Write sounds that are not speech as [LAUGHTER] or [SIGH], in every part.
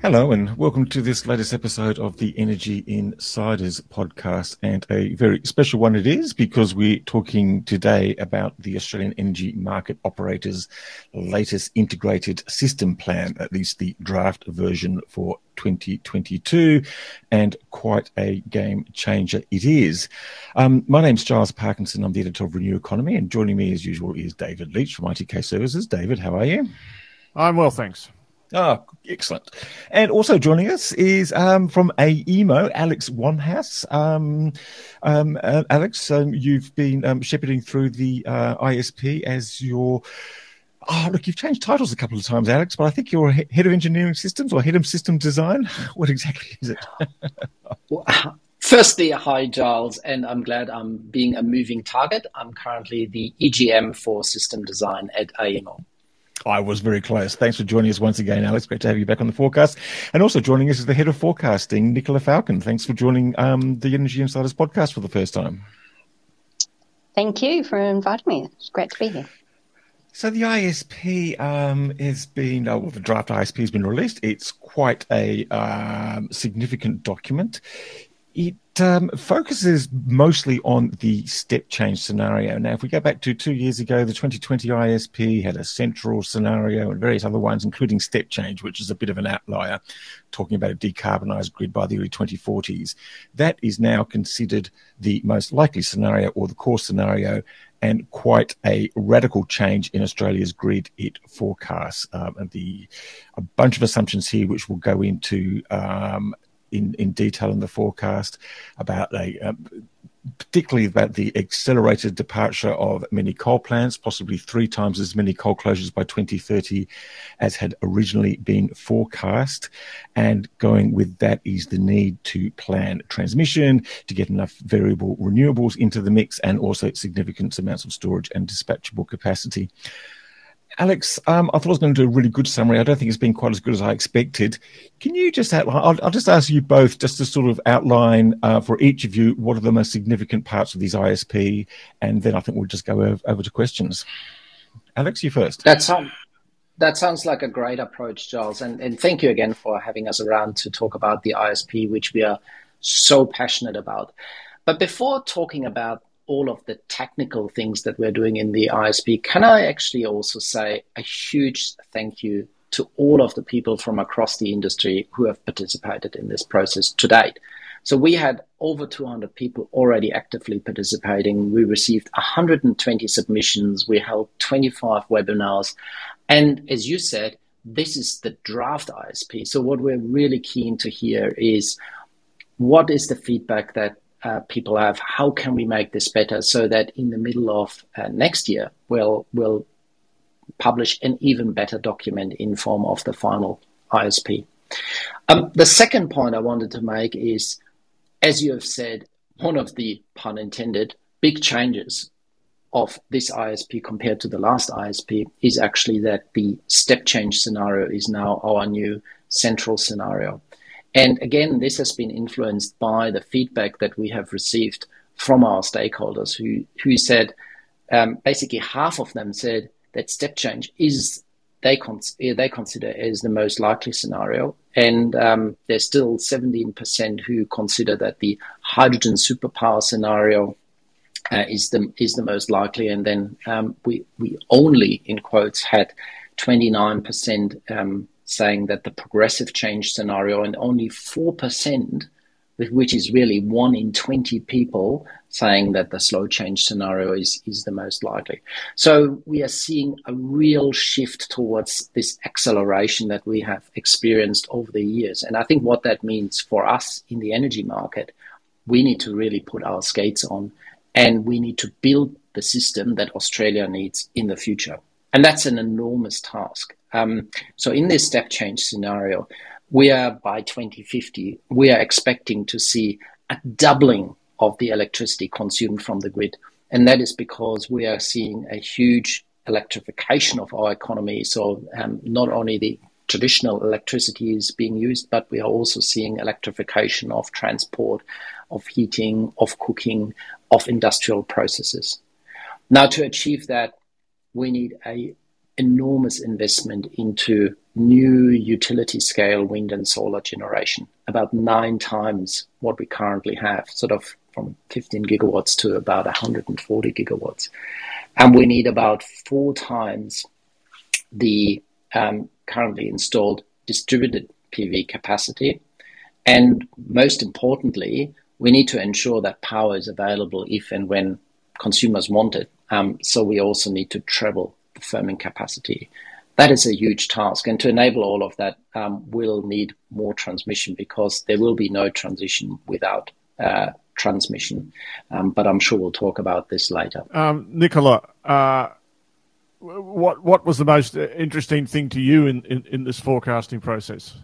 Hello, and welcome to this latest episode of the Energy Insiders podcast. And a very special one it is because we're talking today about the Australian Energy Market Operator's latest integrated system plan, at least the draft version for 2022, and quite a game changer it is. Um, my name's Giles Parkinson. I'm the editor of Renew Economy, and joining me as usual is David Leitch from ITK Services. David, how are you? I'm well, thanks. Oh, excellent. And also joining us is um, from AEMO, Alex Wonhas. Um, um, uh, Alex, um, you've been um, shepherding through the uh, ISP as your. Oh, look, you've changed titles a couple of times, Alex, but I think you're head of engineering systems or head of system design. [LAUGHS] What exactly is it? [LAUGHS] well, [LAUGHS] firstly, hi, Giles, and I'm glad I'm being a moving target. I'm currently the EGM for system design at AEMO. I was very close. Thanks for joining us once again, Alex. Great to have you back on the forecast. And also joining us is the head of forecasting, Nicola Falcon. Thanks for joining um, the Energy Insiders podcast for the first time. Thank you for inviting me. It's great to be here. So the ISP um, has been, uh, well, the draft ISP has been released. It's quite a um, significant document. It um, focuses mostly on the step change scenario. Now, if we go back to two years ago, the 2020 ISP had a central scenario and various other ones, including step change, which is a bit of an outlier, talking about a decarbonised grid by the early 2040s. That is now considered the most likely scenario or the core scenario and quite a radical change in Australia's grid it forecasts. Um, and the a bunch of assumptions here, which we'll go into um, in, in detail in the forecast about a, um, particularly about the accelerated departure of many coal plants, possibly three times as many coal closures by 2030 as had originally been forecast. And going with that is the need to plan transmission, to get enough variable renewables into the mix, and also significant amounts of storage and dispatchable capacity. Alex, um, I thought I was going to do a really good summary. I don't think it's been quite as good as I expected. Can you just outline? I'll, I'll just ask you both just to sort of outline uh, for each of you what are the most significant parts of these ISP, and then I think we'll just go over, over to questions. Alex, you first. That sounds that sounds like a great approach, Giles, and and thank you again for having us around to talk about the ISP, which we are so passionate about. But before talking about all of the technical things that we're doing in the ISP, can I actually also say a huge thank you to all of the people from across the industry who have participated in this process to date. So we had over 200 people already actively participating. We received 120 submissions. We held 25 webinars. And as you said, this is the draft ISP. So what we're really keen to hear is what is the feedback that uh, people have. How can we make this better so that in the middle of uh, next year we'll we'll publish an even better document in form of the final ISP. Um, the second point I wanted to make is, as you have said, one of the pun intended big changes of this ISP compared to the last ISP is actually that the step change scenario is now our new central scenario. And again, this has been influenced by the feedback that we have received from our stakeholders who, who said um, basically half of them said that step change is they, con- they consider as the most likely scenario. And um, there's still 17% who consider that the hydrogen superpower scenario uh, is the is the most likely. And then um, we we only in quotes had 29% um, saying that the progressive change scenario and only 4%, which is really one in 20 people saying that the slow change scenario is, is the most likely. So we are seeing a real shift towards this acceleration that we have experienced over the years. And I think what that means for us in the energy market, we need to really put our skates on and we need to build the system that Australia needs in the future. And that's an enormous task. Um, so in this step change scenario, we are by 2050, we are expecting to see a doubling of the electricity consumed from the grid. And that is because we are seeing a huge electrification of our economy. So um, not only the traditional electricity is being used, but we are also seeing electrification of transport, of heating, of cooking, of industrial processes. Now, to achieve that, we need a enormous investment into new utility scale wind and solar generation, about nine times what we currently have, sort of from 15 gigawatts to about 140 gigawatts. And we need about four times the um, currently installed distributed PV capacity. And most importantly, we need to ensure that power is available if and when consumers want it. Um, so we also need to treble the firming capacity. That is a huge task. And to enable all of that, um, we'll need more transmission because there will be no transition without uh, transmission. Um, but I'm sure we'll talk about this later. Um, Nicola, uh, what what was the most interesting thing to you in, in, in this forecasting process?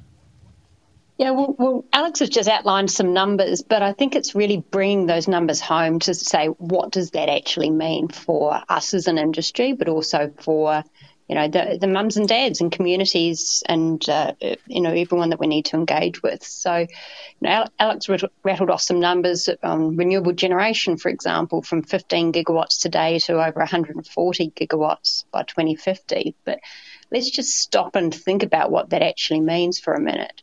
Yeah, well, well, Alex has just outlined some numbers, but I think it's really bringing those numbers home to say what does that actually mean for us as an industry, but also for you know the the mums and dads and communities and uh, you know everyone that we need to engage with. So, you know, Alex rattled off some numbers on renewable generation, for example, from 15 gigawatts today to over 140 gigawatts by 2050. But let's just stop and think about what that actually means for a minute.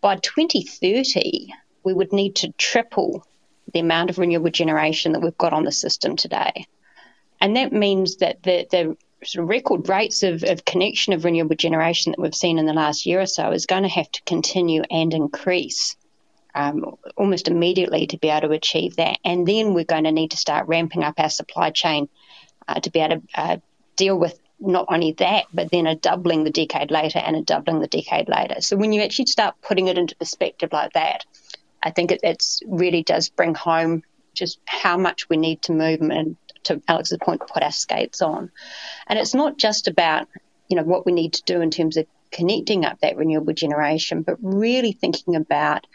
By 2030, we would need to triple the amount of renewable generation that we've got on the system today. And that means that the, the sort of record rates of, of connection of renewable generation that we've seen in the last year or so is going to have to continue and increase um, almost immediately to be able to achieve that. And then we're going to need to start ramping up our supply chain uh, to be able to uh, deal with not only that, but then a doubling the decade later and a doubling the decade later. So when you actually start putting it into perspective like that, I think it it's really does bring home just how much we need to move and to Alex's point, put our skates on. And it's not just about, you know, what we need to do in terms of connecting up that renewable generation, but really thinking about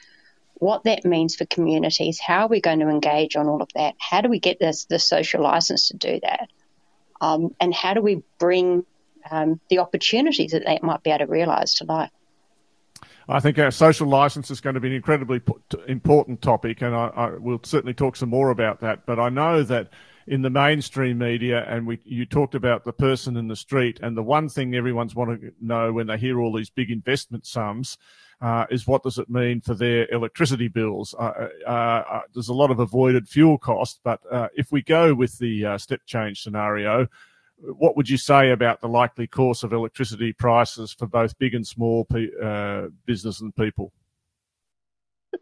what that means for communities. How are we going to engage on all of that? How do we get this the social license to do that? Um, and how do we bring um, the opportunities that they might be able to realise to life? I think our social license is going to be an incredibly important topic, and I, I, will certainly talk some more about that. But I know that in the mainstream media, and we you talked about the person in the street, and the one thing everyone's want to know when they hear all these big investment sums. Uh, is what does it mean for their electricity bills? Uh, uh, uh there's a lot of avoided fuel cost, but if we go with the step change scenario, what would you say about the likely course of electricity prices for both big and small pe- business and people?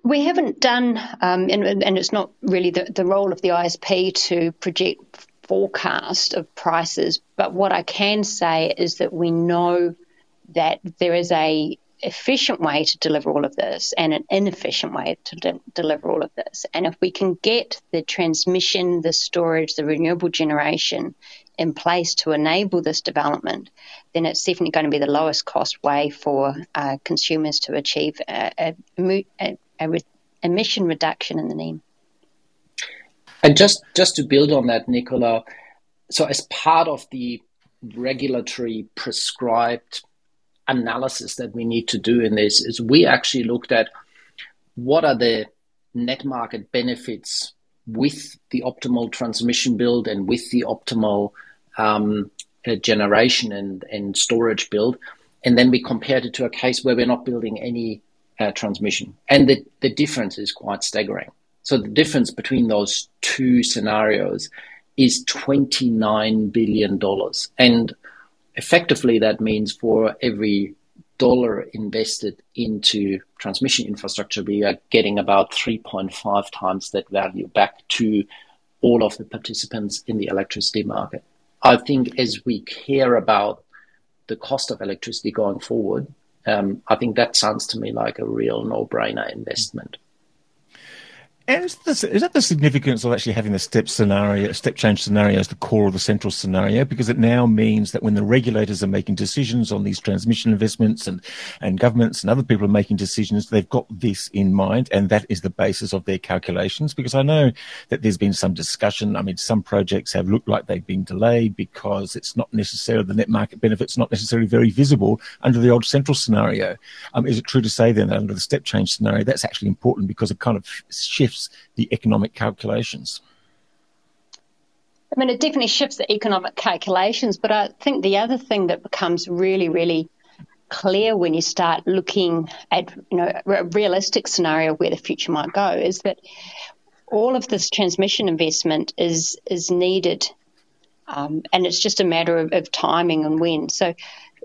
We haven't done, um, and, and, it's not really the, the role of the ISP to project forecast of prices. But what I can say is that we know that there is a efficient way to deliver all of this and an inefficient way to de- deliver all of this. And if we can get the transmission, the storage, the renewable generation in place to enable this development, then it's definitely going to be the lowest cost way for uh, consumers to achieve a, a, a, a re- emission reduction in the NEM. And just just to build on that, Nicola, so as part of the regulatory prescribed analysis that we need to do in this is we actually looked at what are the net market benefits with the optimal transmission build and with the optimal um, uh, generation and, and storage build. And then we compared it to a case where we're not building any uh, transmission. And the, the difference is quite staggering. So the difference between those two scenarios is $29 billion. And effectively, that means for every dollar invested into transmission infrastructure, we are getting about 3.5 times that value back to all of the participants in the electricity market. I think as we care about the cost of electricity going forward, um, I think that sounds to me like a real no-brainer investment. And is, this, is, that the significance of actually having the step scenario, step change scenario as the core of the central scenario? Because it now means that when the regulators are making decisions on these transmission investments and, and governments and other people are making decisions, they've got this in mind and that is the basis of their calculations. Because I know that there's been some discussion. I mean, some projects have looked like they've been delayed because it's not necessarily the net market benefits not necessarily very visible under the old central scenario. Um, is it true to say then that under the step change scenario, that's actually important because it kind of shifts shifts the economic calculations. I mean, it definitely shifts the economic calculations, but I think the other thing that becomes really, really clear when you start looking at you know a realistic scenario where the future might go is that all of this transmission investment is is needed, um, and it's just a matter of, of timing and when. So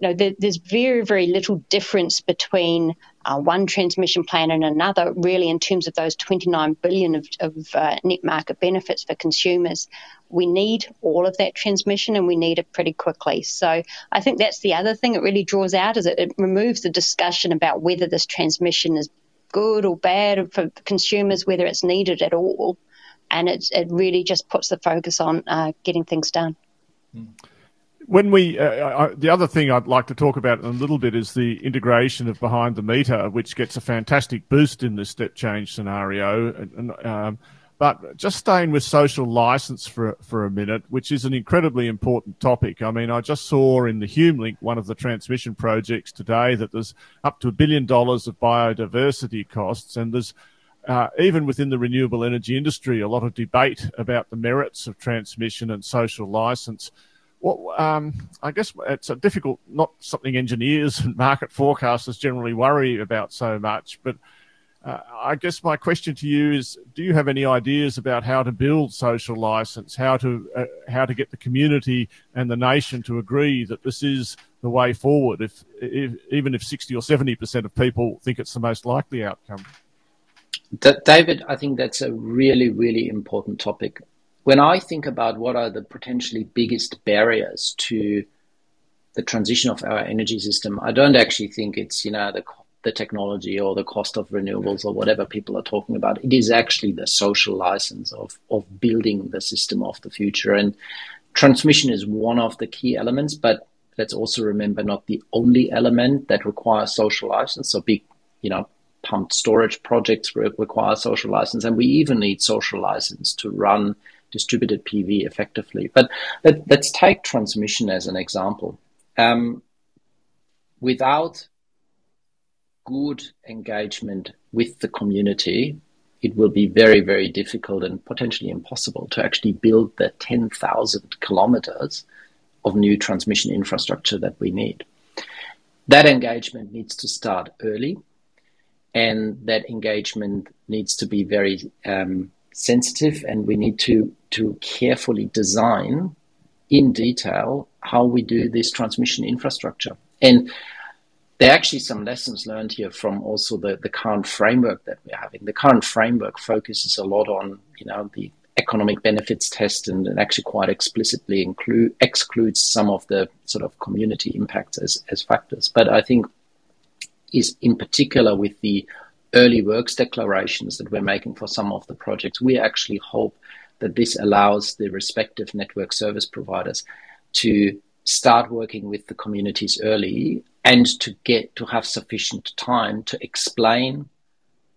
you know, there, there's very, very little difference between uh, one transmission plan and another, really, in terms of those 29 billion of, of uh, net market benefits for consumers. We need all of that transmission, and we need it pretty quickly. So I think that's the other thing it really draws out is it, it removes the discussion about whether this transmission is good or bad for consumers, whether it's needed at all, and it, it really just puts the focus on uh, getting things done. Mm when we, uh, I, the other thing I'd like to talk about a little bit is the integration of behind the meter, which gets a fantastic boost in this step change scenario. And, um, but just staying with social license for for a minute, which is an incredibly important topic. I mean, I just saw in the HumeLink, one of the transmission projects today, that there's up to a billion dollars of biodiversity costs, and there's uh, even within the renewable energy industry, a lot of debate about the merits of transmission and social license what um, I guess it's a difficult, not something engineers and [LAUGHS] market forecasters generally worry about so much. But uh, I guess my question to you is: Do you have any ideas about how to build social license, how to uh, how to get the community and the nation to agree that this is the way forward? If, if even if sixty or seventy percent of people think it's the most likely outcome. David, I think that's a really, really important topic when I think about what are the potentially biggest barriers to the transition of our energy system, I don't actually think it's you know the the technology or the cost of renewables or whatever people are talking about. It is actually the social license of of building the system of the future, and transmission is one of the key elements. But let's also remember not the only element that requires social license. So big, you know, pumped storage projects require social license, and we even need social license to run distributed PV effectively. But let, us take transmission as an example. Um, without good engagement with the community, it will be very, very difficult and potentially impossible to actually build the 10,000 kilometers of new transmission infrastructure that we need. That engagement needs to start early, and that engagement needs to be very um, sensitive, and we need to to carefully design in detail how we do this transmission infrastructure. And there are actually some lessons learned here from also the, the current framework that we're having. The current framework focuses a lot on, you know, the economic benefits test and, and actually quite explicitly include excludes some of the sort of community impacts as, as factors. But I think is in particular with the early works declarations that we're making for some of the projects, we actually hope that this allows the respective network service providers to start working with the communities early and to get to have sufficient time to explain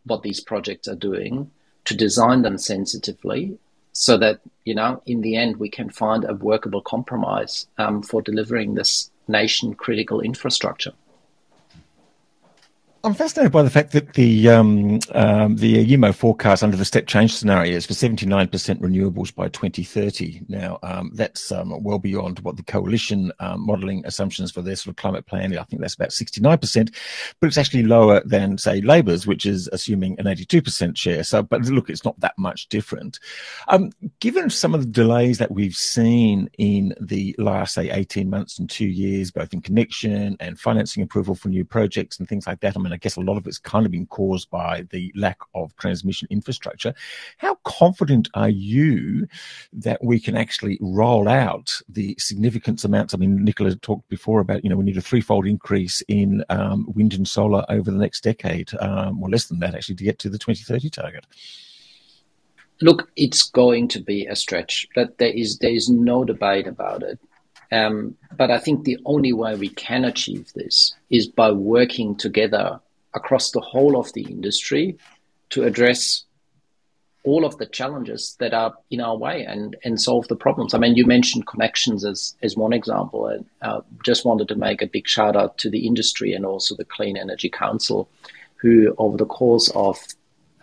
what these projects are doing, to design them sensitively, so that you know in the end we can find a workable compromise um, for delivering this nation critical infrastructure. I'm fascinated by the fact that the um, um, the AEMO forecast under the step change scenario is for 79% renewables by 2030. Now, um, that's um, well beyond what the coalition um, modelling assumptions for their sort of climate plan. I think that's about 69%, but it's actually lower than, say, Labor's, which is assuming an 82% share. So, but look, it's not that much different. Um, given some of the delays that we've seen in the last, say, 18 months and two years, both in connection and financing approval for new projects and things like that, I mean, I guess a lot of it's kind of been caused by the lack of transmission infrastructure. How confident are you that we can actually roll out the significant amounts? I mean, Nicola talked before about, you know, we need a threefold increase in um, wind and solar over the next decade, um, or less than that actually, to get to the 2030 target. look, it's going to be a stretch. That there is there is no debate about it. Um, but I think the only way we can achieve this is by working together across the whole of the industry to address all of the challenges that are in our way and, and solve the problems. I mean, you mentioned connections as, as one example. And uh, just wanted to make a big shout out to the industry and also the Clean Energy Council, who over the course of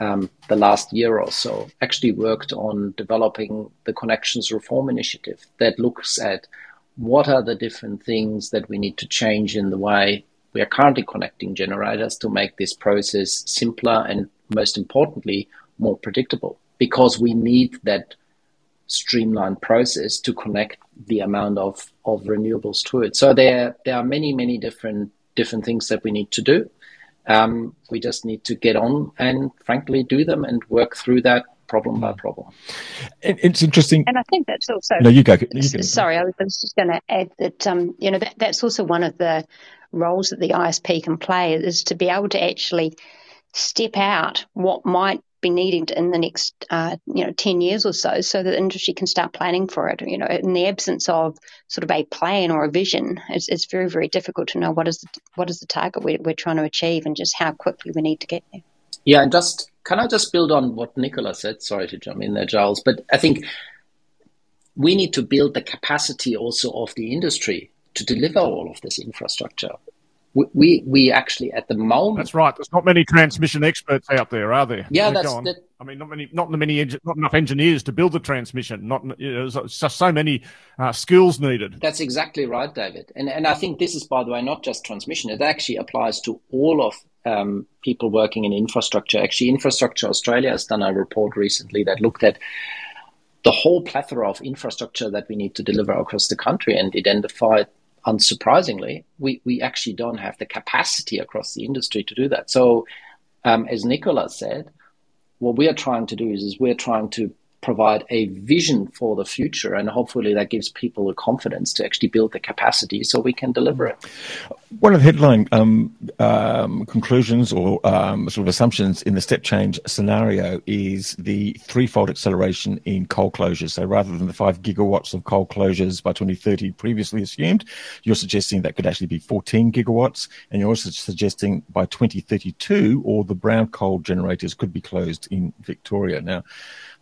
um, the last year or so actually worked on developing the Connections Reform Initiative that looks at what are the different things that we need to change in the way we are currently connecting generators to make this process simpler and most importantly, more predictable because we need that streamlined process to connect the amount of, of renewables to it. So there, there are many, many different, different things that we need to do. Um, we just need to get on and frankly do them and work through that problem by problem. It's interesting. And I think that's also. No, you go. You go. Sorry, I was just going to add that, um, you know, that, that's also one of the roles that the ISP can play is to be able to actually step out what might be needed in the next, uh, you know, 10 years or so, so that the industry can start planning for it. You know, in the absence of sort of a plan or a vision, it's, it's very, very difficult to know what is the, what is the target we're, we're trying to achieve and just how quickly we need to get there. Yeah, and just can I just build on what Nicola said? Sorry to jump in there, Giles, but I think we need to build the capacity also of the industry to deliver all of this infrastructure we we actually at the moment. That's right. There's not many transmission experts out there, are there? Yeah, that's. That, I mean, not many, not many, not enough engineers to build the transmission. Not you know, there's just so many uh, skills needed. That's exactly right, David. And and I think this is, by the way, not just transmission. It actually applies to all of um, people working in infrastructure. Actually, Infrastructure Australia has done a report recently that looked at the whole plethora of infrastructure that we need to deliver across the country and identified unsurprisingly, we, we actually don't have the capacity across the industry to do that. So, um, as Nicola said, what we are trying to do is, is we're trying to provide a vision for the future and hopefully that gives people the confidence to actually build the capacity so we can deliver it. One of the headline um, um, conclusions or um, sort of assumptions in the step change scenario is the threefold acceleration in coal closures. So rather than the five gigawatts of coal closures by 2030 previously assumed you're suggesting that could actually be 14 gigawatts and you're also suggesting by 2032 all the brown coal generators could be closed in victoria. Now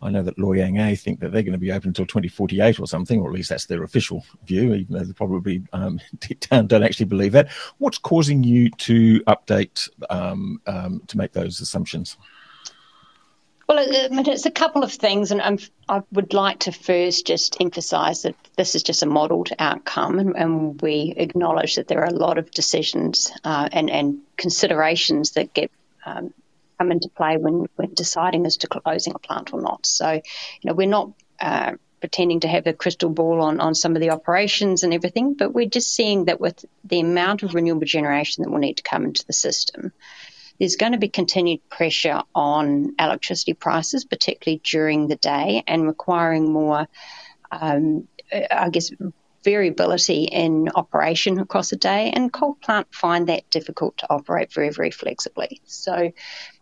I know that Loy Yang A think that they're going to be open until 2048 or something, or at least that's their official view, even though they probably um, [LAUGHS] don't actually believe that. What's causing you to update um, um, to make those assumptions? Well, I mean, it's a couple of things, and I'm, i would like to first just emphasise that this is just a modelled outcome, and, and, we acknowledge that there are a lot of decisions uh, and, and, considerations that get um, come into play when, when deciding as to closing a plant or not. So, you know, we're not uh, pretending to have a crystal ball on, on some of the operations and everything, but we're just seeing that with the amount of renewable generation that will need to come into the system, there's going to be continued pressure on electricity prices, particularly during the day, and requiring more, um, I guess, variability in operation across a day, and coal plant find that difficult to operate very, very flexibly. So, you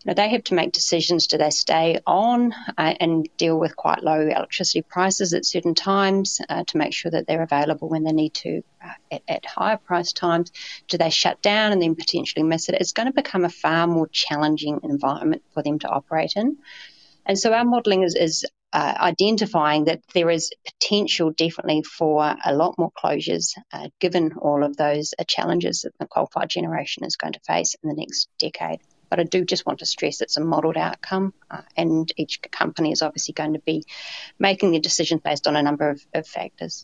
know, they have to make decisions: do they stay on uh, and deal with quite low electricity prices at certain times uh, to make sure that they're available when they need to uh, at, at, higher price times? Do they shut down and then potentially miss it? It's going to become a far more challenging environment for them to operate in. And so our modelling is, is uh, identifying that there is potential definitely for a lot more closures, uh, given all of those uh, challenges that the coal fired generation is going to face in the next decade. But I do just want to stress it's a modelled outcome, uh, and each company is obviously going to be making their decisions based on a number of, of factors.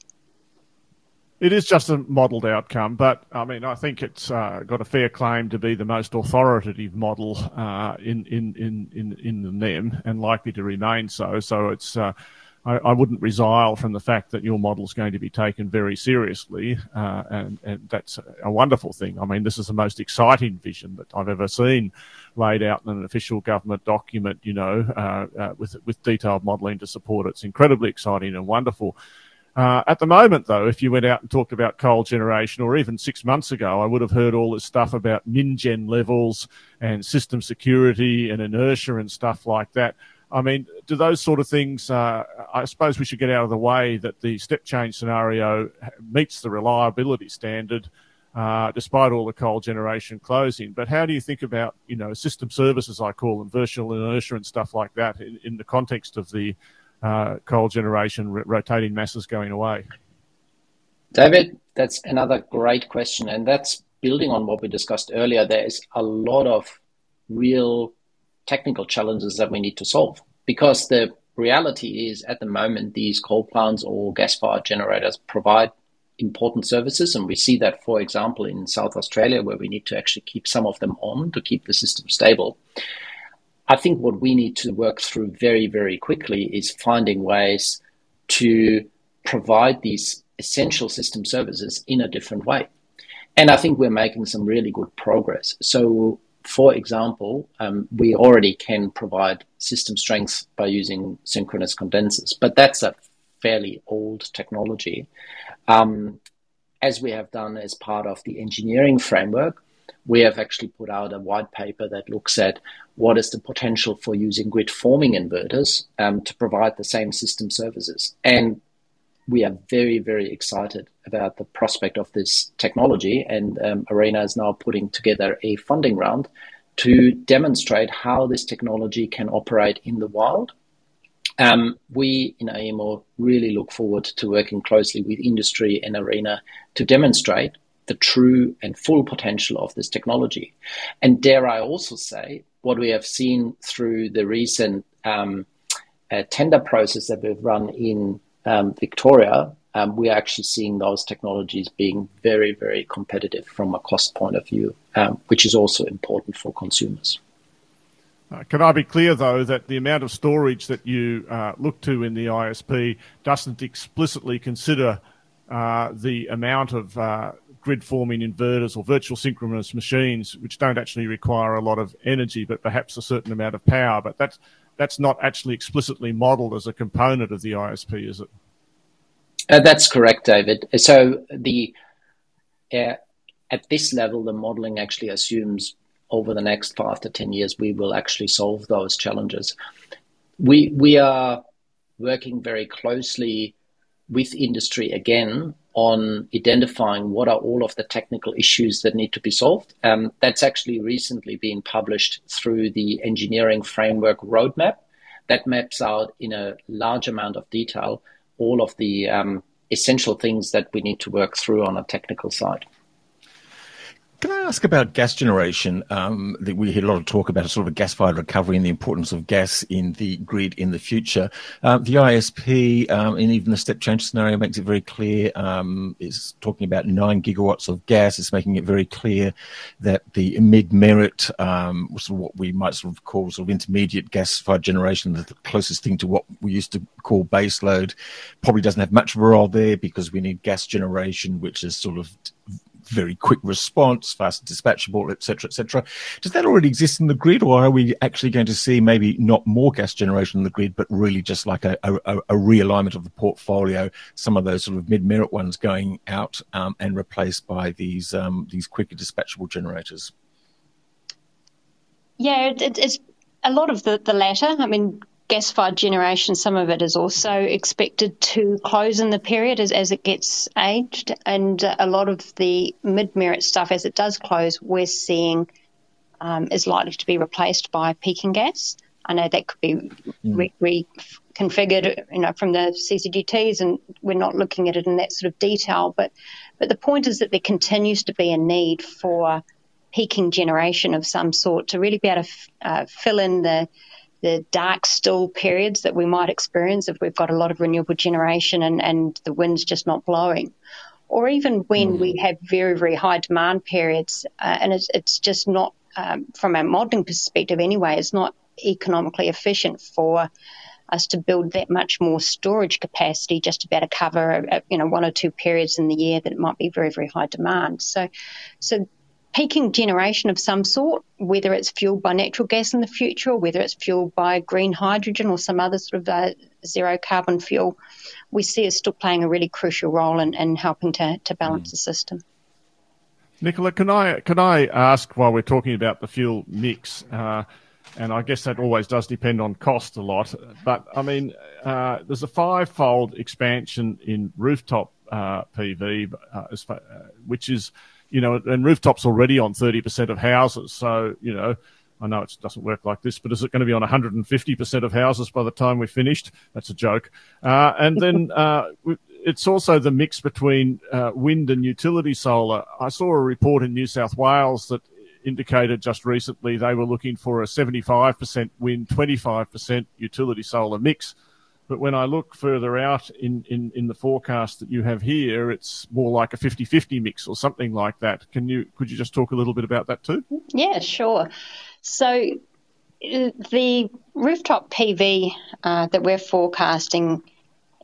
It is just a modelled outcome, but I mean, I think it's uh, got a fair claim to be the most authoritative model uh, in, in, in, in, in the NEM and likely to remain so. So it's, uh, I, I, wouldn't resile from the fact that your model is going to be taken very seriously, uh, and, and that's a wonderful thing. I mean, this is the most exciting vision that I've ever seen laid out in an official government document, you know, uh, uh, with, with detailed modelling to support it. It's incredibly exciting and wonderful. Uh, at the moment, though, if you went out and talked about coal generation, or even six months ago, I would have heard all this stuff about min gen levels and system security and inertia and stuff like that. I mean, do those sort of things? Uh, I suppose we should get out of the way that the step change scenario meets the reliability standard. Uh, despite all the coal generation closing. But how do you think about, you know, system services, I call them, virtual inertia and stuff like that in, in the context of the uh, coal generation rotating masses going away? David, that's another great question. And that's building on what we discussed earlier. There is a lot of real technical challenges that we need to solve because the reality is at the moment, these coal plants or gas fired generators provide important services. And we see that, for example, in South Australia, where we need to actually keep some of them on to keep the system stable. I think what we need to work through very, very quickly is finding ways to provide these essential system services in a different way. And I think we're making some really good progress. So, for example, um, we already can provide system strength by using synchronous condensers, but that's a fairly old technology um, as we have done as part of the engineering framework, we have actually put out a white paper that looks at what is the potential for using grid forming inverters um, to provide the same system services. And we are very, very excited about the prospect of this technology. And um, ARENA is now putting together a funding round to demonstrate how this technology can operate in the wild um, we in AEMO really look forward to working closely with industry and ARENA to demonstrate the true and full potential of this technology. And dare I also say, what we have seen through the recent um, uh, tender process that we've run in um, Victoria, um, we are actually seeing those technologies being very, very competitive from a cost point of view, um, which is also important for consumers. Uh, can I be clear, though, that the amount of storage that you uh, look to in the ISP doesn't explicitly consider uh, the amount of uh, grid forming inverters or virtual synchronous machines, which don't actually require a lot of energy, but perhaps a certain amount of power. But that's, that's not actually explicitly modelled as a component of the ISP, is it? Uh, that's correct, David. So the uh, at this level, the modelling actually assumes over the next five to 10 years, we will actually solve those challenges. We, we are working very closely with industry again on identifying what are all of the technical issues that need to be solved. Um, that's actually recently been published through the engineering framework roadmap that maps out in a large amount of detail all of the um, essential things that we need to work through on a technical side. Can I ask about gas generation? Um, we hear a lot of talk about a sort of a gas-fired recovery and the importance of gas in the grid in the future. Uh, the ISP um, and even the step change scenario makes it very clear. Um, it's talking about nine gigawatts of gas. It's making it very clear that the mid-merit, um, sort of what we might sort of call sort of intermediate gas-fired generation, the closest thing to what we used to call baseload, probably doesn't have much of a role there because we need gas generation, which is sort of very quick response, fast dispatchable, etc., etc. Does that already exist in the grid, or are we actually going to see maybe not more gas generation in the grid, but really just like a, a, a realignment of the portfolio? Some of those sort of mid-merit ones going out um, and replaced by these um, these quicker dispatchable generators. Yeah, it, it's a lot of the, the latter. I mean, gas-fired generation, some of it is also expected to close in the period as, as it gets aged. And a lot of the mid-merit stuff, as it does close, we're seeing um, is likely to be replaced by peaking gas. I know that could be mm. re- reconfigured, you know, from the CCGTs, and we're not looking at it in that sort of detail. But but the point is that there continues to be a need for peaking generation of some sort to really be able to f- uh, fill in the the dark still periods that we might experience if we've got a lot of renewable generation and, and the wind's just not blowing. Or even when mm. we have very, very high demand periods, uh, and it's, it's just not, um, from a modelling perspective anyway, it's not economically efficient for us to build that much more storage capacity just to be able to cover, uh, you know, one or two periods in the year that it might be very, very high demand. So, so peaking generation of some sort, whether it's fueled by natural gas in the future or whether it's fueled by green hydrogen or some other sort of uh, zero carbon fuel, we see is still playing a really crucial role in, in helping to, to balance mm. the system. Nicola, can I can I ask while we're talking about the fuel mix? Uh, and I guess that always does depend on cost a lot. But I mean, uh, there's a five-fold expansion in rooftop uh, PV, uh, uh, which is, you know, and rooftops already on 30% of houses. So, you know, I know it doesn't work like this, but is it going to be on 150% of houses by the time we're finished? That's a joke. Uh, and then [LAUGHS] uh, it's also the mix between uh, wind and utility solar. I saw a report in New South Wales that indicated just recently they were looking for a 75% wind, 25% utility solar mix. But when I look further out in, in, in the forecast that you have here, it's more like a 50-50 mix or something like that. Can you could you just talk a little bit about that too? Yeah, sure. So uh, the rooftop PV uh, that we're forecasting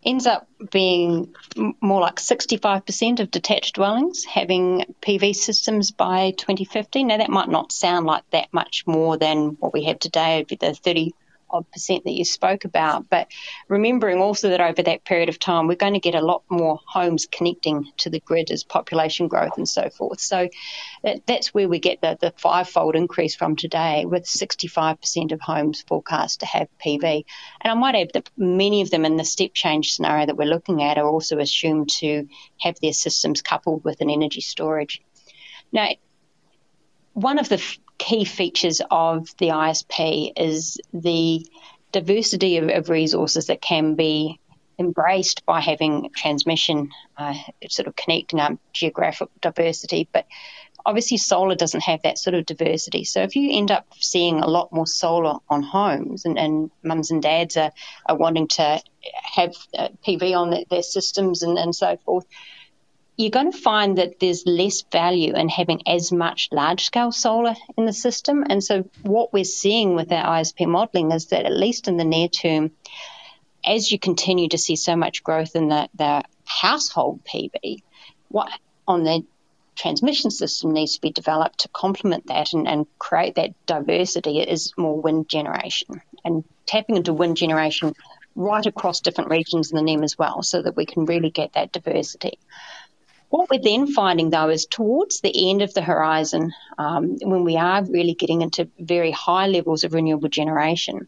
ends up being more like 65% of detached dwellings having PV systems by 2050. Now, that might not sound like that much more than what we have today, the 30 odd percent that you spoke about. But remembering also that over that period of time, we're going to get a lot more homes connecting to the grid as population growth and so forth. So that, that's where we get the, the five-fold increase from today, with 65% of homes forecast to have PV. And I might add that many of them in the step change scenario that we're looking at are also assumed to have their systems coupled with an energy storage. Now, one of the key features of the ISP is the diversity of, of resources that can be embraced by having transmission, uh, sort of connecting up geographic diversity. But obviously, solar doesn't have that sort of diversity. So if you end up seeing a lot more solar on homes, and, and mums and dads are, are wanting to have uh, PV on the, their systems and, and so forth, you're going to find that there's less value in having as much large scale solar in the system. And so, what we're seeing with our ISP modelling is that, at least in the near term, as you continue to see so much growth in the, the household PV, what on the transmission system needs to be developed to complement that and, and create that diversity is more wind generation and tapping into wind generation right across different regions in the NEM as well so that we can really get that diversity. What we're then finding, though, is towards the end of the horizon, um, when we are really getting into very high levels of renewable generation,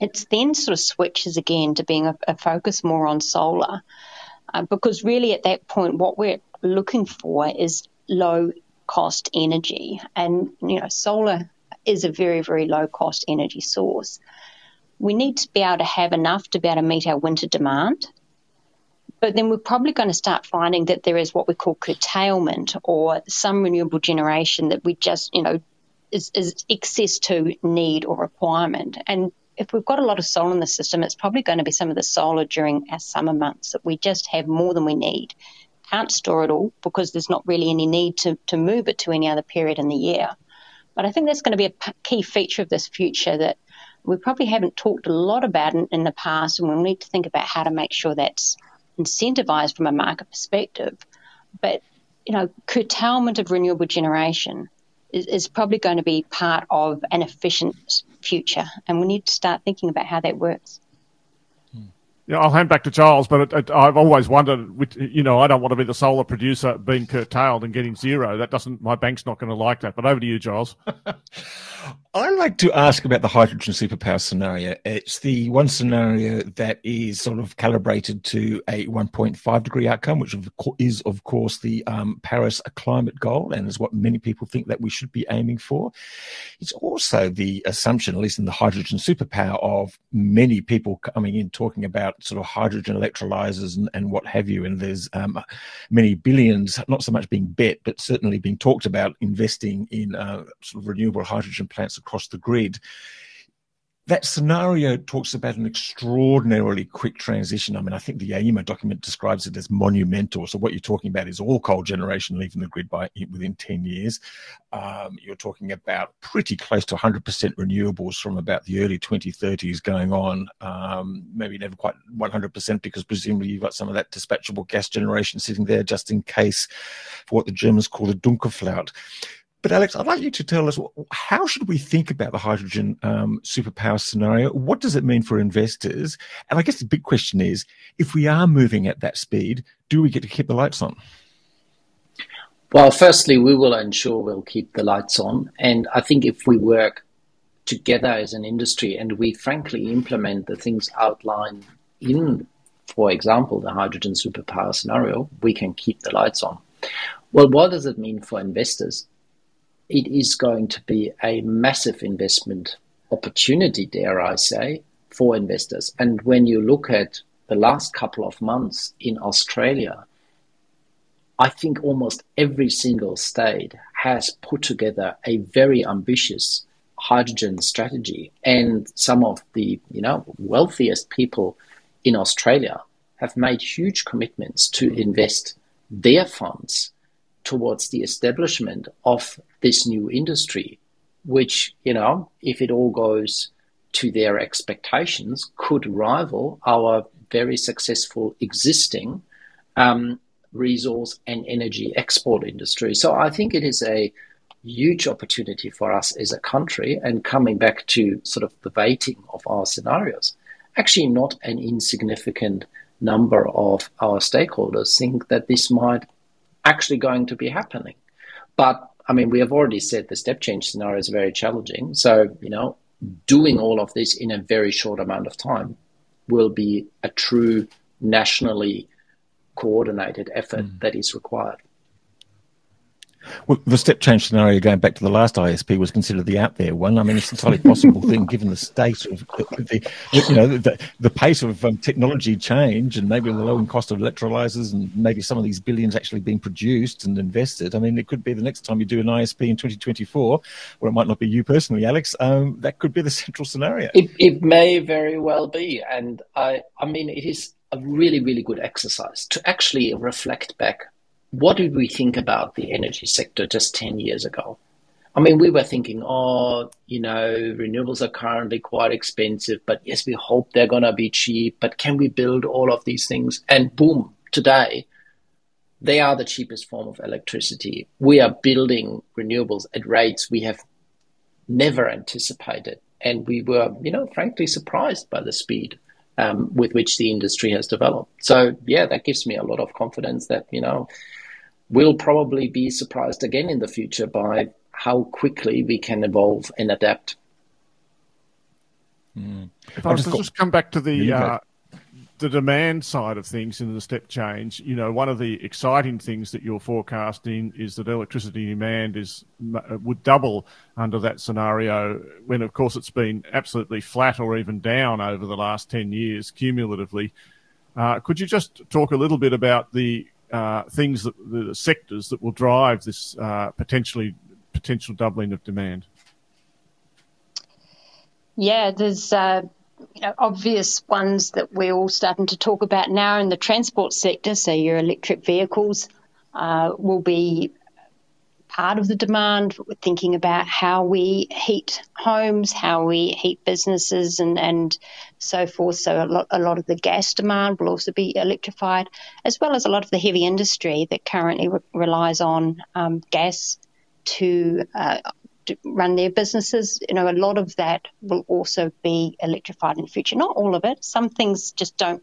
it's then sort of switches again to being a, a focus more on solar. Uh, because really, at that point, what we're looking for is low cost energy. And, you know, solar is a very, very low cost energy source. We need to be able to have enough to be able to meet our winter demand but then we're probably going to start finding that there is what we call curtailment or some renewable generation that we just, you know, is, is excess to need or requirement. And if we've got a lot of solar in the system, it's probably going to be some of the solar during our summer months that we just have more than we need. Can't store it all because there's not really any need to, to move it to any other period in the year. But I think that's going to be a key feature of this future that we probably haven't talked a lot about in, in the past, and we'll need to think about how to make sure that's incentivized from a market perspective. But, you know, curtailment of renewable generation is, is probably going to be part of an efficient future. And we need to start thinking about how that works. Hmm. Yeah, I'll hand back to Giles, but it, it, I've always wondered, you know, I don't want to be the solar producer being curtailed and getting zero. That doesn't, my bank's not going to like that. But over to you, Giles. [LAUGHS] I like to ask about the hydrogen superpower scenario. It's the one scenario that is sort of calibrated to a 1.5 degree outcome, which is, of course, the um, Paris climate goal and is what many people think that we should be aiming for. It's also the assumption, at least in the hydrogen superpower, of many people coming in talking about sort of hydrogen electrolyzers and, and what have you. And there's um, many billions, not so much being bet, but certainly being talked about investing in uh, sort of renewable hydrogen plants across the grid. That scenario talks about an extraordinarily quick transition. I mean, I think the AEMO document describes it as monumental. So what you're talking about is all coal generation leaving the grid by within 10 years. Um, you're talking about pretty close to 100% renewables from about the early 2030s going on. Um, maybe never quite 100% because presumably you've got some of that dispatchable gas generation sitting there just in case for what the Germans call the Dunkelflaut. But Alex, I'd like you to tell us how should we think about the hydrogen um, superpower scenario? What does it mean for investors? And I guess the big question is, if we are moving at that speed, do we get to keep the lights on? Well, firstly, we will ensure we'll keep the lights on, and I think if we work together as an industry and we frankly implement the things outlined in, for example, the hydrogen superpower scenario, we can keep the lights on. Well, what does it mean for investors? It is going to be a massive investment opportunity, dare I say, for investors. And when you look at the last couple of months in Australia, I think almost every single state has put together a very ambitious hydrogen strategy. And some of the, you know, wealthiest people in Australia have made huge commitments to invest their funds towards the establishment of this new industry, which, you know, if it all goes to their expectations, could rival our very successful existing um, resource and energy export industry. So I think it is a huge opportunity for us as a country. And coming back to sort of the weighting of our scenarios, actually not an insignificant number of our stakeholders think that this might actually going to be happening. But I mean, we have already said the step change scenario is very challenging. So, you know, doing all of this in a very short amount of time will be a true nationally coordinated effort mm. that is required. Well, the step change scenario, going back to the last ISP, was considered the out there one. I mean, it's an entirely possible thing given the state of the, you know, the, the pace of um, technology change and maybe the low cost of electrolyzers and maybe some of these billions actually being produced and invested. I mean, it could be the next time you do an ISP in 2024, or it might not be you personally, Alex. Um, that could be the [LAUGHS] central scenario. It, it may very well be. And I, I mean, it is a really, really good exercise to actually reflect back what did we think about the energy sector just 10 years ago? I mean, we were thinking, oh, you know, renewables are currently quite expensive, but yes, we hope they're going to be cheap, but can we build all of these things? And boom, today, they are the cheapest form of electricity. We are building renewables at rates we have never anticipated. And we were, you know, frankly surprised by the speed um, with which the industry has developed. So, yeah, that gives me a lot of confidence that, you know, we'll probably be surprised again in the future by how quickly we can evolve and adapt. Mm. If I just, got... just come back to the uh, the demand side of things in the step change, you know, one of the exciting things that you're forecasting is that electricity demand is uh, would double under that scenario. When of course it's been absolutely flat or even down over the last ten years cumulatively. Uh, could you just talk a little bit about the uh, things that the sectors that will drive this uh, potentially potential doubling of demand? Yeah, there's uh, obvious ones that we're all starting to talk about now in the transport sector. So your electric vehicles uh, will be part of the demand. We're thinking about how we heat homes, how we heat businesses, and, and so forth. So a lot, a lot of the gas demand will also be electrified, as well as a lot of the heavy industry that currently re- relies on um, gas to, uh, to run their businesses. You know, a lot of that will also be electrified in the future. Not all of it. Some things just don't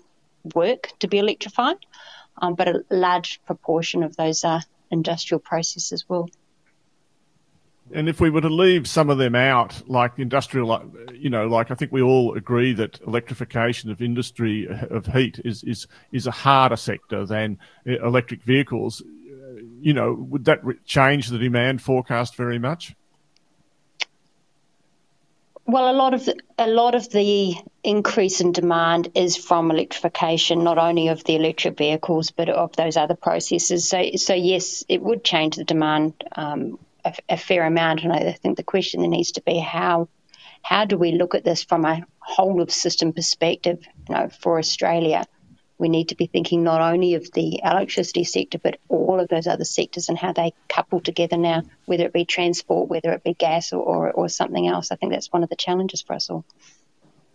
work to be electrified, um, but a large proportion of those are industrial processes will. And if we were to leave some of them out, like industrial, you know, like I think we all agree that electrification of industry uh, of heat is is is a harder sector than uh, electric vehicles. Uh, you know, would that change the demand forecast very much? Well, a lot of the, a lot of the increase in demand is from electrification, not only of the electric vehicles, but of those other processes. So, so yes, it would change the demand um, a, a, fair amount. And I think the question there needs to be how how do we look at this from a whole of system perspective? You know, for Australia, we need to be thinking not only of the electricity sector, but all of those other sectors and how they couple together now, whether it be transport, whether it be gas or, or, or something else. I think that's one of the challenges for us all.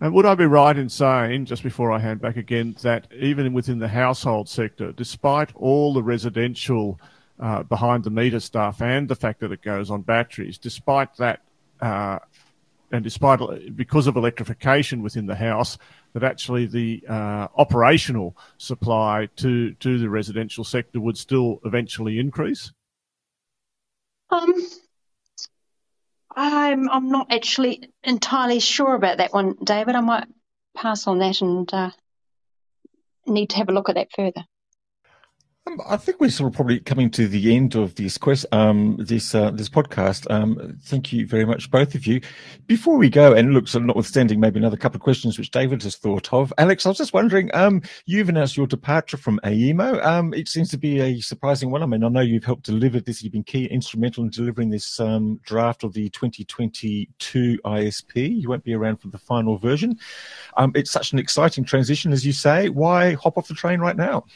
And would I be right in saying, just before I hand back again, that even within the household sector, despite all the residential uh, behind the meter stuff and the fact that it goes on batteries, despite that, uh, and despite because of electrification within the house, that actually the uh, operational supply to to the residential sector would still eventually increase? Um, I'm I'm not actually entirely sure about that one, David. I might pass on that and uh, need to have a look at that further. Um, I think we're sort of probably coming to the end of this quest, um, this uh, this podcast. Um, thank you very much, both of you. Before we go, and look, so notwithstanding maybe another couple of questions which David has thought of, Alex, I was just wondering, um, you've announced your departure from AEMO. Um, it seems to be a surprising one. I mean, I know you've helped deliver this; you've been key, instrumental in delivering this um, draft of the 2022 ISP. You won't be around for the final version. it's such an exciting transition, as you say. Why hop off the train right now?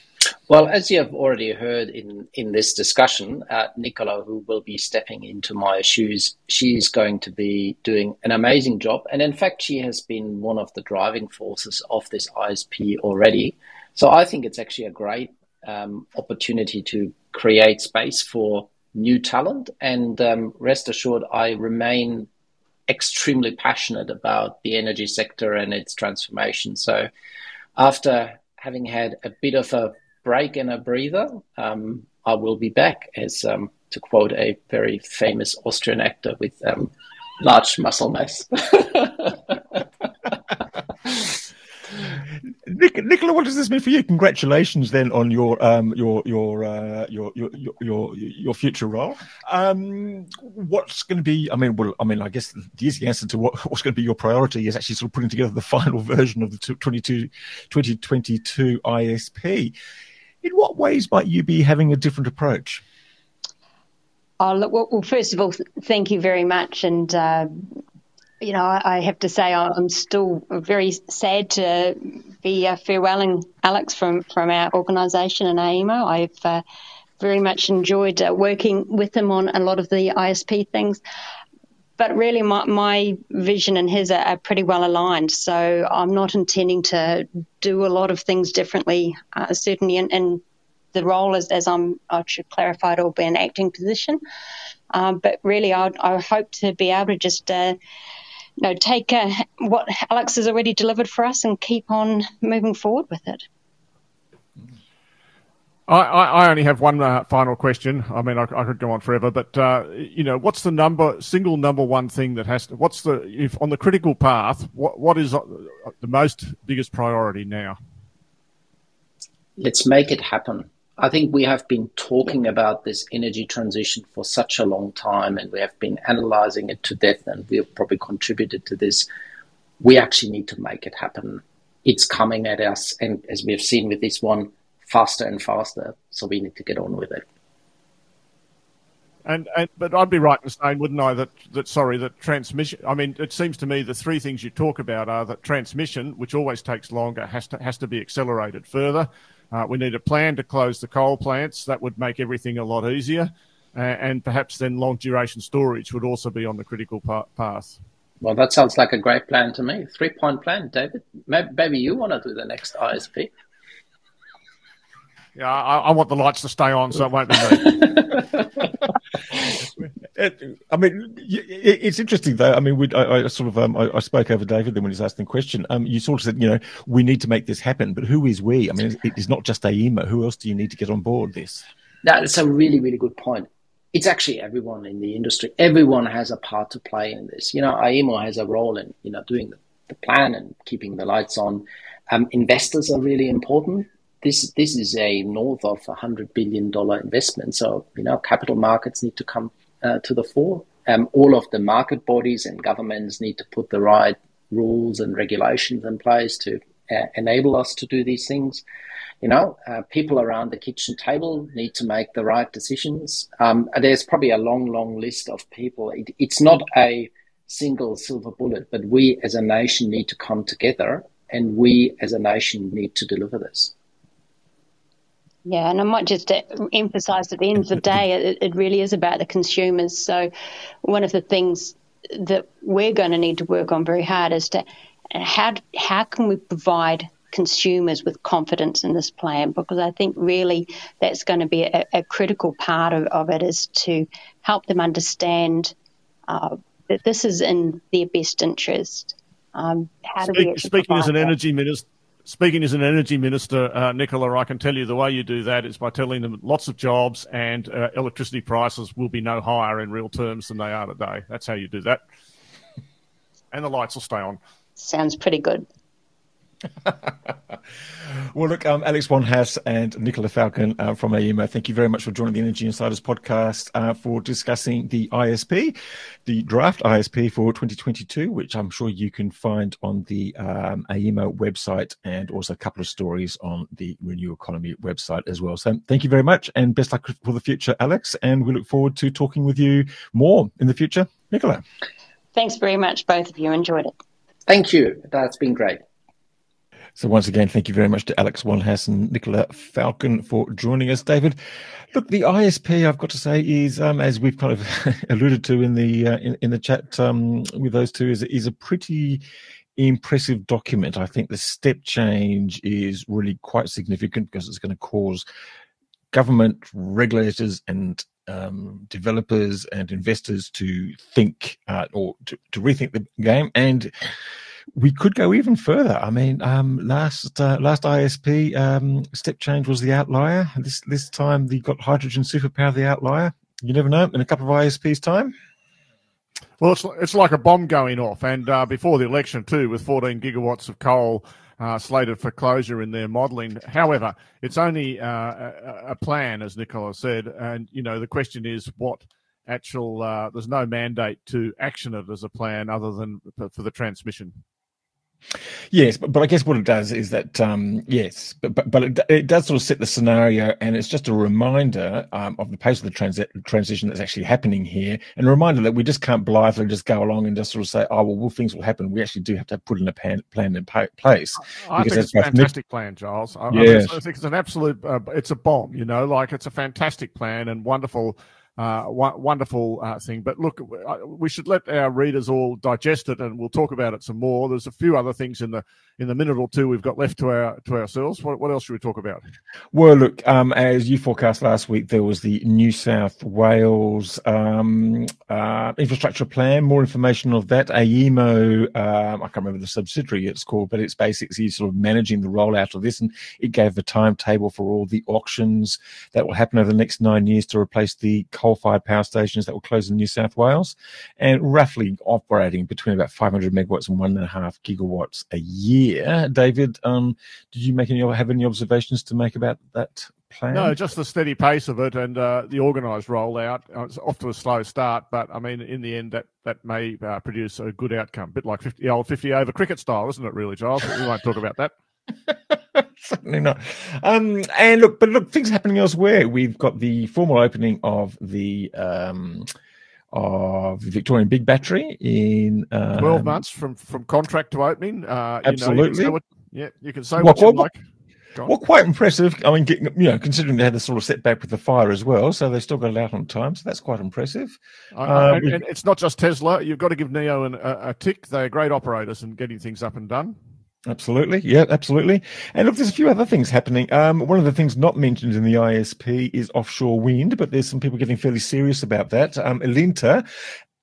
Well, as you have already heard in, in this discussion, uh, Nicola, who will be stepping into my shoes, she's going to be doing an amazing job. And in fact, she has been one of the driving forces of this ISP already. So I think it's actually a great um, opportunity to create space for new talent. And um, rest assured, I remain extremely passionate about the energy sector and its transformation. So after having had a bit of a break and a breather, um, I will be back, as um, to quote a very famous Austrian actor with um, large muscle mass. [LAUGHS] Nicola, what does this mean for you? Congratulations, then, on your um, your your, uh, your, your your your future role. Um, what's going to be? I mean, well, I mean, I guess the easy answer to what, what's going to be your priority is actually sort of putting together the final [LAUGHS] version of the 22, 2022 ISP. In what ways might you be having a different approach? Oh, look, well, first of all, thank you very much. And, uh, you know, I, have to say I'm still very sad to be uh, farewelling Alex from, from our organisation and AEMO. I've uh, very much enjoyed uh, working with him on a lot of the ISP things but really my, my vision and his are, are, pretty well aligned. So I'm not intending to do a lot of things differently. Uh, certainly, in, in, the role as, as I'm, I should clarify, it will be an acting position. Um, but really, I, I hope to be able to just. Uh, you know, take uh, what Alex has already delivered for us and keep on moving forward with it. I, I, only have one uh, final question. I mean, I, I, could go on forever, but uh, you know, what's the number, single number one thing that has to? What's the if on the critical path? What what is uh, the most biggest priority now? Let's make it happen. I think we have been talking about this energy transition for such a long time, and we have been analyzing it to death, and we have probably contributed to this. We actually need to make it happen. It's coming at us, and as we have seen with this one faster and faster. So we need to get on with it. And, and but I'd be right in saying, wouldn't I, that, that sorry, that transmission. I mean, it seems to me the three things you talk about are that transmission, which always takes longer, has to has to be accelerated further. Uh, we need a plan to close the coal plants. That would make everything a lot easier, uh, and perhaps then long duration storage would also be on the critical path. Well, that sounds like a great plan to me. Three point plan, David. Maybe, maybe you want to do the next ISP. Yeah, I, I, want the lights to stay on, so it won't be me. [LAUGHS] it, I mean, it, it's interesting though. I mean, we, I, I sort of, um, I, spoke over David then when he's asking the question. Um, you sort of said, you know, we need to make this happen, but who is we? I mean, it is not just AEMO. Who else do you need to get on board this? That's a really, really good point. It's actually everyone in the industry. Everyone has a part to play in this. You know, AEMO has a role in, you know, doing the, the plan and keeping the lights on. Um, investors are really important this this is a north of a hundred billion dollar investment. So you know, capital markets need to come uh, to the fore. Um, all of the market bodies and governments need to put the right rules and regulations in place to uh, enable us to do these things. You know, uh, people around the kitchen table need to make the right decisions. Um, there's probably a long, long list of people. It, it's not a single silver bullet, but we as a nation need to come together and we as a nation need to deliver this. Yeah, and I might just emphasise at the end of the [LAUGHS] day, it, it really is about the consumers. So, one of the things that we're going to need to work on very hard is to how how can we provide consumers with confidence in this plan because I think really that's going to be a, a critical part of, of, it is to help them understand uh, that this is in their best interest. Um, how Speak, do we speaking as an that? energy minister, speaking as an energy minister, uh, Nicola, I can tell you the way you do that is by telling them lots of jobs and uh, electricity prices will be no higher in real terms than they are today. That's how you do that. And the lights will stay on. Sounds pretty good. [LAUGHS] well, look, um, Alex Wonhas and Nicola Falvey uh, from AEMO, thank you very much for joining the Energy Insiders podcast uh, for discussing the ISP, the draft ISP for 2022, which I'm sure you can find on the um, AEMO website and also a couple of stories on the Renew Economy website as well. So thank you very much and best luck for the future, Alex. And we look forward to talking with you more in the future. Nicola. Thanks very much, both of you. Enjoyed it. Thank you. That's been great. So once again, thank you very much to Alex Wonhas and Nicola Falvey for joining us. David, look, the ISP, I've got to say, is um, as we've kind of [LAUGHS] alluded to in the uh, in, in, the chat um, with those two, is is a pretty impressive document. I think the step change is really quite significant because it's going to cause government, regulators, and um, developers and investors to think uh, or to, to rethink the game and we could go even further. I mean, um, last uh, last ISP um, step change was the outlier. This this time they got hydrogen superpower the outlier. You never know. In a couple of ISPs time. Well, it's it's like a bomb going off, and uh, before the election too, with 14 gigawatts of coal uh, slated for closure in their modelling. However, it's only uh, a, a, plan, as Nicola said, and you know the question is what actual. Uh, there's no mandate to action it as a plan other than for the transmission. Yes, but, but I guess what it does is that um, yes, but but, but it, it, does sort of set the scenario, and it's just a reminder um, of the pace of the transi- transition that's actually happening here, and a reminder that we just can't blithely just go along and just sort of say, oh well, well things will happen. We actually do have to put in a pan, plan in pa- place. I think it's a fantastic Nick- plan, Giles. I, yes. I, mean, I think it's an absolute. Uh, it's a bomb. You know, like it's a fantastic plan and wonderful uh, wonderful uh, thing. But look, we should let our readers all digest it, and we'll talk about it some more. There's a few other things in the in the minute or two we've got left to our to ourselves. What, what else should we talk about? Well, look, um, as you forecast last week, there was the New South Wales um, uh, infrastructure plan. More information of that. AEMO, um, I can't remember the subsidiary it's called, but it's basically sort of managing the rollout of this, and it gave a timetable for all the auctions that will happen over the next nine years to replace the coal coal-fired power stations that will close in New South Wales, and roughly operating between about 500 megawatts and one and a half gigawatts a year. David, um, did you make any have any observations to make about that plan? No, just the steady pace of it and uh, the organised rollout. Uh, it's off to a slow start, but I mean, in the end, that that may uh, produce a good outcome. A bit like 50, the old 50 over cricket style, isn't it? Really, Giles? we won't talk about that. [LAUGHS] Certainly not. Um, and look, but look, things happening elsewhere. We've got the formal opening of the um, of the Victorian Big Battery in um, twelve months from from contract to opening. Uh, absolutely. You know, you what, yeah, you can say well, what you like. Well, quite impressive. I mean, you know, considering they had the sort of setback with the fire as well, so they still got it out on time. So that's quite impressive. Uh, um, and it's not just Tesla. You've got to give Neoen an, a, a tick. They're great operators and getting things up and done. Absolutely. Yeah, absolutely. And look, there's a few other things happening. Um, one of the things not mentioned in the ISP is offshore wind, but there's some people getting fairly serious about that. Um, Alinta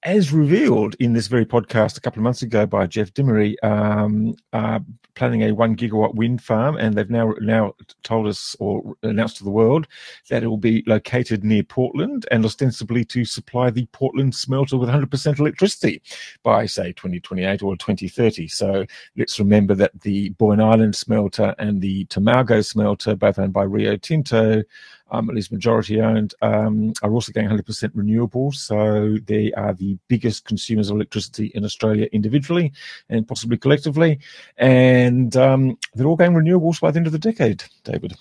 as revealed in this very podcast a couple of months ago by Jeff Dimery, um, uh, planning a one gigawatt wind farm, and they've now now told us or announced to the world that it will be located near Portland and ostensibly to supply the Portland smelter with 100% electricity by say 2028 or 2030. So let's remember that the Boyne Island smelter and the Tomago smelter, both owned by Rio Tinto, um, at least majority owned, um, are also getting 100% renewable. So they are the biggest consumers of electricity in Australia individually and possibly collectively. And um, they're all going renewables by the end of the decade, David.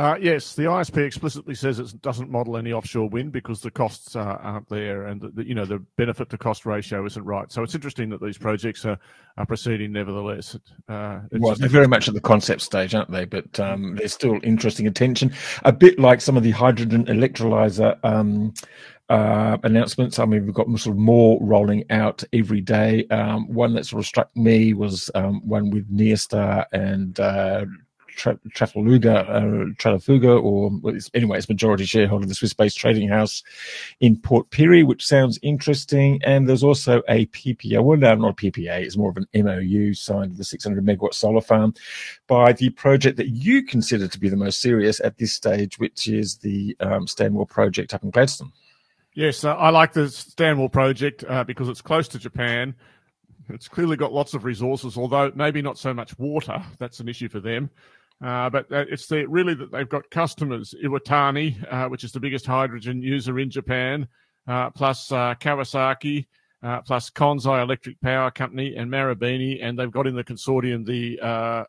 Uh, yes, the ISP explicitly says it doesn't model any offshore wind because the costs uh, aren't there, and the, you know the benefit to cost ratio isn't right. So it's interesting that these projects are, are proceeding nevertheless. Uh, well, they're very much at the concept stage, aren't they? But um, they're still interesting attention. A bit like some of the hydrogen electrolyzer um, uh, announcements. I mean, we've got sort of more rolling out every day. Um, one that sort of struck me was um, one with Nyrstar and uh, Trafalgar, uh, Trafalgar, or well, it's, anyway, it's majority shareholder of the Swiss-based trading house in Port Pirie, which sounds interesting. And there's also a PPA, well, no, not a PPA, it's more of an MOU signed with the 600 megawatt solar farm by the project that you consider to be the most serious at this stage, which is the um, Stanwell project up in Gladstone. Yes, uh, I like the Stanwell project uh, because it's close to Japan. It's clearly got lots of resources, although maybe not so much water. That's an issue for them. Uh, but uh, it's the, really that they've got customers, Iwatani, uh, which is the biggest hydrogen user in Japan, uh, plus uh, Kawasaki, plus Kansai Electric Power Company and Marubeni, and they've got in the consortium the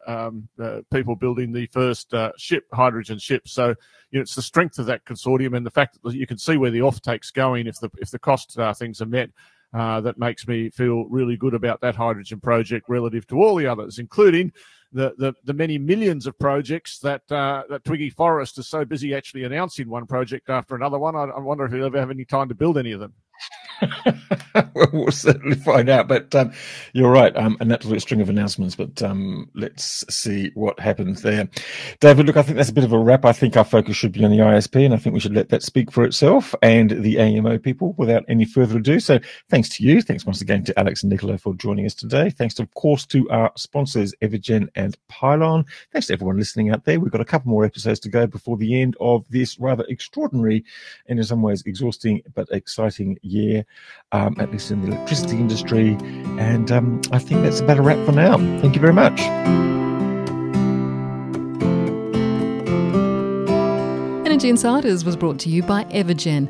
um, people building the first ship, hydrogen ship. So you know, it's the strength of that consortium and the fact that you can see where the offtake's going if the if the cost things are met. That makes me feel really good about that hydrogen project relative to all the others, including the, the, the many millions of projects that uh, that Twiggy Forrest is so busy actually announcing one project after another one. I, I wonder if he'll ever have any time to build any of them. Well, [LAUGHS] we'll certainly find out. But um, you're right, um, an absolute string of announcements. But um, let's see what happens there. David, look, I think that's a bit of a wrap. I think our focus should be on the ISP, and I think we should let that speak for itself and the AEMO people without any further ado. So thanks to you. Thanks once again to Alex and Nicola for joining us today. Thanks, of course, to our sponsors, Evergen and Pylon. Thanks to everyone listening out there. We've got a couple more episodes to go before the end of this rather extraordinary and in some ways exhausting but exciting year um, at least in the electricity industry. And um, I think that's about a wrap for now. Thank you very much. Energy Insiders was brought to you by Evergen